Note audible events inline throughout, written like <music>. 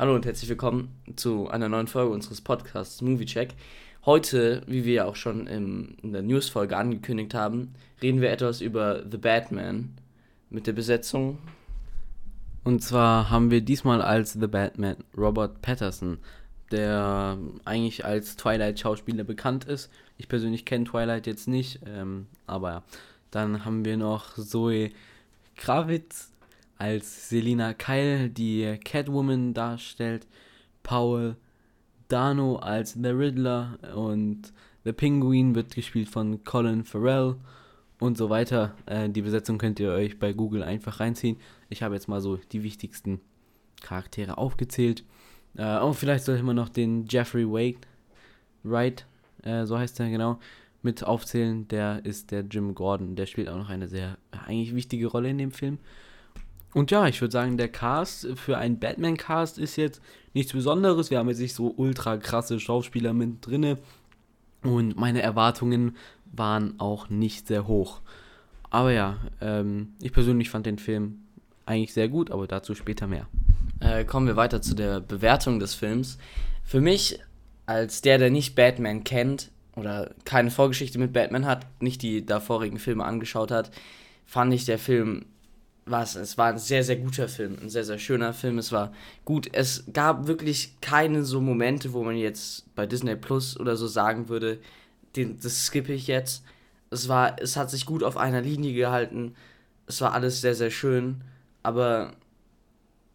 Hallo und herzlich willkommen zu einer neuen Folge unseres Podcasts Movie Check. Heute, wie wir ja auch schon im, in der News-Folge angekündigt haben, reden wir etwas über The Batman mit der Besetzung. Und zwar haben wir diesmal als The Batman Robert Patterson, der eigentlich als Twilight-Schauspieler bekannt ist. Ich persönlich kenne Twilight jetzt nicht, ähm, aber ja. Dann haben wir noch Zoe Kravitz als Selina Kyle, die Catwoman darstellt. Paul Dano als The Riddler und The Penguin wird gespielt von Colin Farrell und so weiter. Äh, die Besetzung könnt ihr euch bei Google einfach reinziehen. Ich habe jetzt mal so die wichtigsten Charaktere aufgezählt. Äh, oh, vielleicht sollte man noch den Jeffrey Wake, Wright, äh, so heißt er genau, mit aufzählen. Der ist der Jim Gordon. Der spielt auch noch eine sehr eigentlich wichtige Rolle in dem Film. Und ja, ich würde sagen, der Cast für einen Batman-Cast ist jetzt nichts Besonderes. Wir haben jetzt nicht so ultra krasse Schauspieler mit drinne. Und meine Erwartungen waren auch nicht sehr hoch. Aber ja, ähm, ich persönlich fand den Film eigentlich sehr gut, aber dazu später mehr. Äh, kommen wir weiter zu der Bewertung des Films. Für mich, als der, der nicht Batman kennt oder keine Vorgeschichte mit Batman hat, nicht die davorigen Filme angeschaut hat, fand ich der Film was, es war ein sehr, sehr guter Film, ein sehr, sehr schöner Film. Es war gut. Es gab wirklich keine so Momente, wo man jetzt bei Disney Plus oder so sagen würde, den, das skippe ich jetzt. Es war, es hat sich gut auf einer Linie gehalten. Es war alles sehr, sehr schön. Aber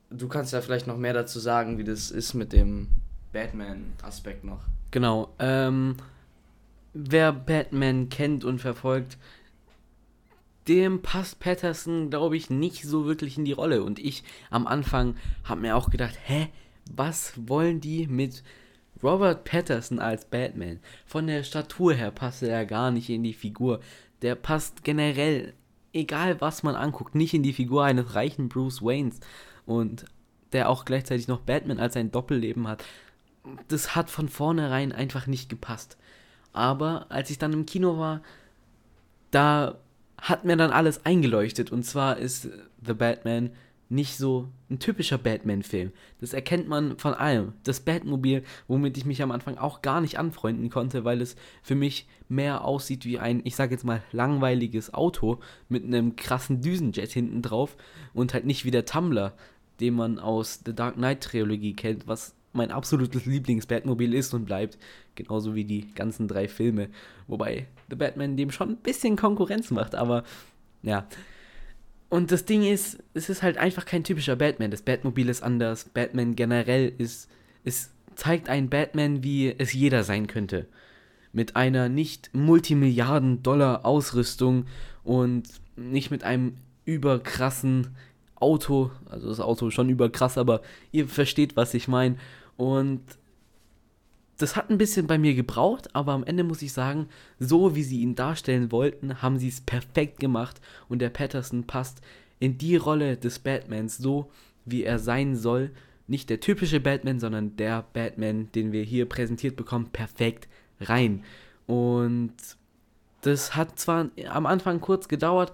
du kannst ja vielleicht noch mehr dazu sagen, wie das ist mit dem Batman-Aspekt noch. Genau. Ähm, wer Batman kennt und verfolgt, dem passt Patterson, glaube ich, nicht so wirklich in die Rolle. Und ich am Anfang habe mir auch gedacht, hä, was wollen die mit Robert Patterson als Batman? Von der Statur her passt er gar nicht in die Figur. Der passt generell, egal was man anguckt, nicht in die Figur eines reichen Bruce Waynes. Und der auch gleichzeitig noch Batman als sein Doppelleben hat. Das hat von vornherein einfach nicht gepasst. Aber als ich dann im Kino war, da hat mir dann alles eingeleuchtet. Und zwar ist The Batman nicht so ein typischer Batman-Film. Das erkennt man von allem. Das Batmobil, womit ich mich am Anfang auch gar nicht anfreunden konnte, weil es für mich mehr aussieht wie ein, ich sag jetzt mal, langweiliges Auto mit einem krassen Düsenjet hinten drauf und halt nicht wie der Tumblr, den man aus The Dark Knight-Trilogie kennt, was mein absolutes Lieblings-Batmobil ist und bleibt. Genauso wie die ganzen drei Filme. Wobei The Batman dem schon ein bisschen Konkurrenz macht, aber ja. Und das Ding ist, es ist halt einfach kein typischer Batman. Das Batmobil ist anders. Batman generell ist, es zeigt einen Batman, wie es jeder sein könnte. Mit einer nicht Multimilliarden-Dollar Ausrüstung und nicht mit einem überkrassen Auto. Also das Auto ist schon überkrass, aber ihr versteht, was ich meine. Und das hat ein bisschen bei mir gebraucht, aber am Ende muss ich sagen, so wie sie ihn darstellen wollten, haben sie es perfekt gemacht und der Patterson passt in die Rolle des Batmans so, wie er sein soll. Nicht der typische Batman, sondern der Batman, den wir hier präsentiert bekommen, perfekt rein. Und das hat zwar am Anfang kurz gedauert,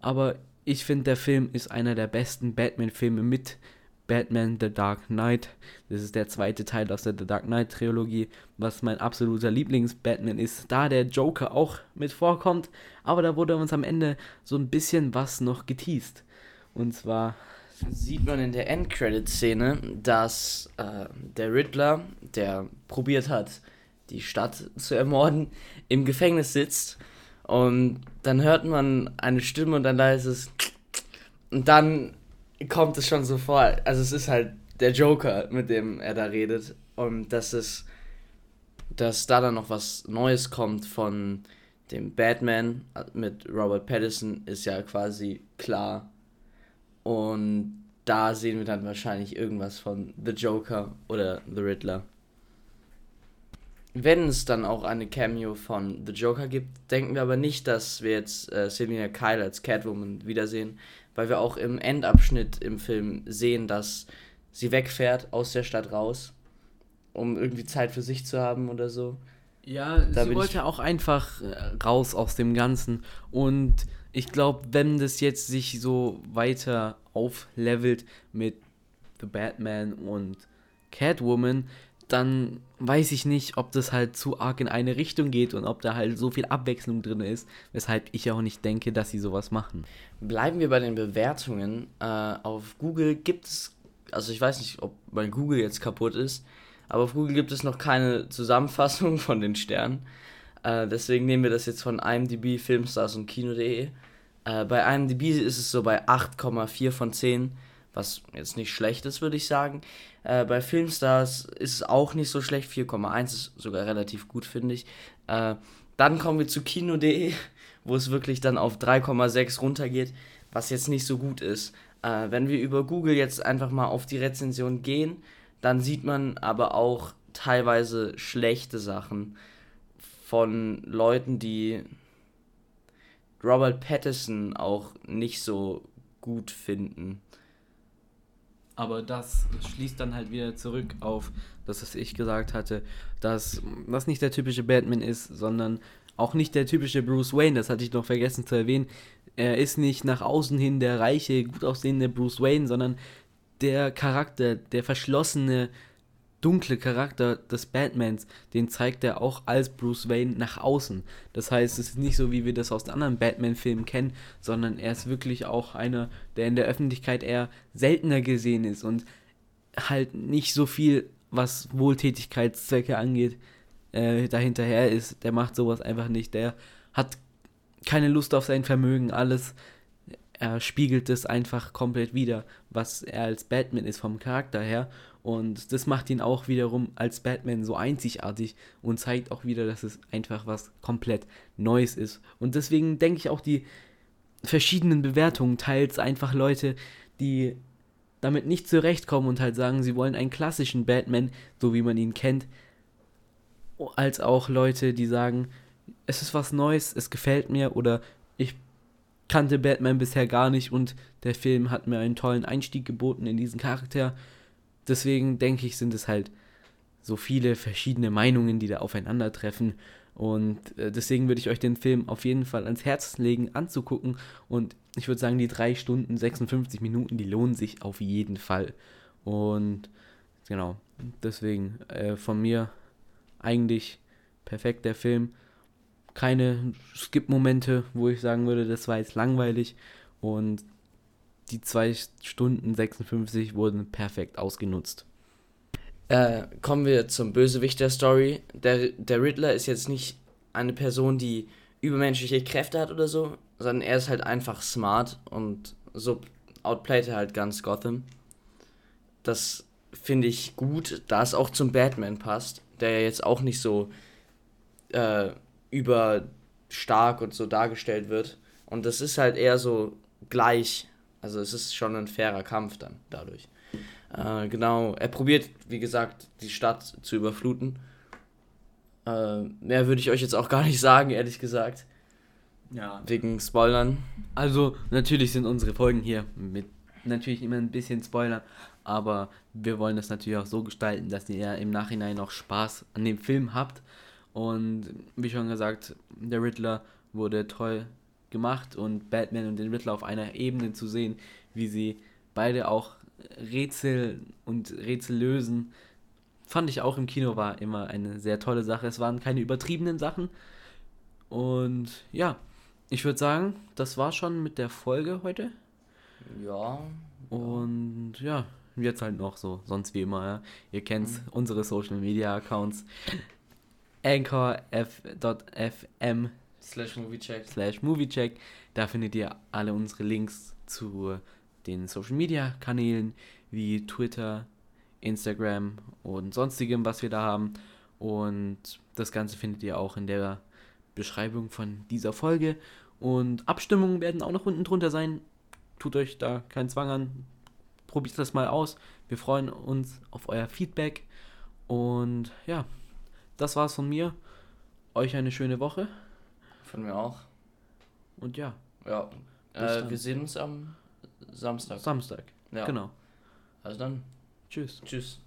aber ich finde, der Film ist einer der besten Batman-Filme mit Batman The Dark Knight. Das ist der zweite Teil aus der The Dark Knight Trilogie, was mein absoluter Lieblings-Batman ist, da der Joker auch mit vorkommt. Aber da wurde uns am Ende so ein bisschen was noch geteased. Und zwar sieht man in der Endcredit-Szene, dass äh, der Riddler, der probiert hat, die Stadt zu ermorden, im Gefängnis sitzt. Und dann hört man eine Stimme und dann da ist es. Und dann kommt es schon so vor. Also es ist halt der Joker, mit dem er da redet. Und dass es, dass da dann noch was Neues kommt von dem Batman mit Robert Pattinson, ist ja quasi klar. Und da sehen wir dann wahrscheinlich irgendwas von The Joker oder The Riddler. Wenn es dann auch eine Cameo von The Joker gibt, denken wir aber nicht, dass wir jetzt äh, Selina Kyle als Catwoman wiedersehen, weil wir auch im Endabschnitt im Film sehen, dass sie wegfährt aus der Stadt raus, um irgendwie Zeit für sich zu haben oder so. Ja, da sie wollte auch einfach äh, raus aus dem Ganzen. Und ich glaube, wenn das jetzt sich so weiter auflevelt mit The Batman und Catwoman, dann weiß ich nicht, ob das halt zu arg in eine Richtung geht und ob da halt so viel Abwechslung drin ist, weshalb ich auch nicht denke, dass sie sowas machen. Bleiben wir bei den Bewertungen. Äh, auf Google gibt es, also ich weiß nicht, ob mein Google jetzt kaputt ist, aber auf Google gibt es noch keine Zusammenfassung <laughs> von den Sternen. Äh, deswegen nehmen wir das jetzt von IMDb, Filmstars und Kino.de. Äh, bei IMDb ist es so bei 8,4 von 10 was jetzt nicht schlecht ist, würde ich sagen. Äh, bei Filmstars ist es auch nicht so schlecht, 4,1 ist sogar relativ gut, finde ich. Äh, dann kommen wir zu Kino.de, wo es wirklich dann auf 3,6 runtergeht, was jetzt nicht so gut ist. Äh, wenn wir über Google jetzt einfach mal auf die Rezension gehen, dann sieht man aber auch teilweise schlechte Sachen von Leuten, die Robert Pattinson auch nicht so gut finden. Aber das schließt dann halt wieder zurück auf das, was ich gesagt hatte, dass das nicht der typische Batman ist, sondern auch nicht der typische Bruce Wayne. Das hatte ich noch vergessen zu erwähnen. Er ist nicht nach außen hin der reiche, gut aussehende Bruce Wayne, sondern der Charakter, der verschlossene, dunkle Charakter des Batmans, den zeigt er auch als Bruce Wayne nach außen. Das heißt, es ist nicht so, wie wir das aus den anderen Batman-Filmen kennen, sondern er ist wirklich auch einer, der in der Öffentlichkeit eher seltener gesehen ist und halt nicht so viel, was Wohltätigkeitszwecke angeht, äh, dahinterher ist. Der macht sowas einfach nicht. Der hat keine Lust auf sein Vermögen, alles. Er spiegelt es einfach komplett wieder, was er als Batman ist vom Charakter her. Und das macht ihn auch wiederum als Batman so einzigartig und zeigt auch wieder, dass es einfach was komplett Neues ist. Und deswegen denke ich auch die verschiedenen Bewertungen, teils einfach Leute, die damit nicht zurechtkommen und halt sagen, sie wollen einen klassischen Batman, so wie man ihn kennt, als auch Leute, die sagen, es ist was Neues, es gefällt mir oder kannte Batman bisher gar nicht und der Film hat mir einen tollen Einstieg geboten in diesen Charakter deswegen denke ich, sind es halt so viele verschiedene Meinungen, die da aufeinandertreffen. Und äh, deswegen würde ich euch den Film auf jeden Fall ans Herz legen, anzugucken. Und ich würde sagen, die 3 Stunden 56 Minuten, die lohnen sich auf jeden Fall. Und genau, deswegen äh, von mir eigentlich perfekt der Film. Keine Skip-Momente, wo ich sagen würde, das war jetzt langweilig. Und die 2 Stunden 56 wurden perfekt ausgenutzt. Äh, kommen wir zum Bösewicht der Story. Der, der Riddler ist jetzt nicht eine Person, die übermenschliche Kräfte hat oder so, sondern er ist halt einfach smart und so outplayt er halt ganz Gotham. Das finde ich gut, da es auch zum Batman passt, der ja jetzt auch nicht so äh, überstark und so dargestellt wird. Und das ist halt eher so gleich also es ist schon ein fairer Kampf dann dadurch. Äh, genau, er probiert, wie gesagt, die Stadt zu überfluten. Äh, mehr würde ich euch jetzt auch gar nicht sagen, ehrlich gesagt. Ja. Wegen Spoilern. Also, natürlich sind unsere Folgen hier mit natürlich immer ein bisschen Spoilern, aber wir wollen das natürlich auch so gestalten, dass ihr im Nachhinein noch Spaß an dem Film habt. Und wie schon gesagt, der Riddler wurde toll gemacht und Batman und den Riddler auf einer Ebene zu sehen, wie sie beide auch Rätsel und Rätsel lösen, fand ich auch im Kino war immer eine sehr tolle Sache. Es waren keine übertriebenen Sachen. Und ja, ich würde sagen, das war schon mit der Folge heute. Ja. Und ja, jetzt halt noch so, sonst wie immer. Ja. Ihr kennt mhm. unsere Social Media Accounts. Anchor.fm Slash Moviecheck. Slash Moviecheck. Da findet ihr alle unsere Links zu den Social Media Kanälen wie Twitter, Instagram und sonstigem, was wir da haben. Und das Ganze findet ihr auch in der Beschreibung von dieser Folge. Und Abstimmungen werden auch noch unten drunter sein. Tut euch da keinen Zwang an. Probiert das mal aus. Wir freuen uns auf euer Feedback. Und ja, das war's von mir. Euch eine schöne Woche. Von mir auch. Und ja. Ja. Äh, wir sehen uns am Samstag. Samstag. Ja. Genau. Also dann. Tschüss. Tschüss.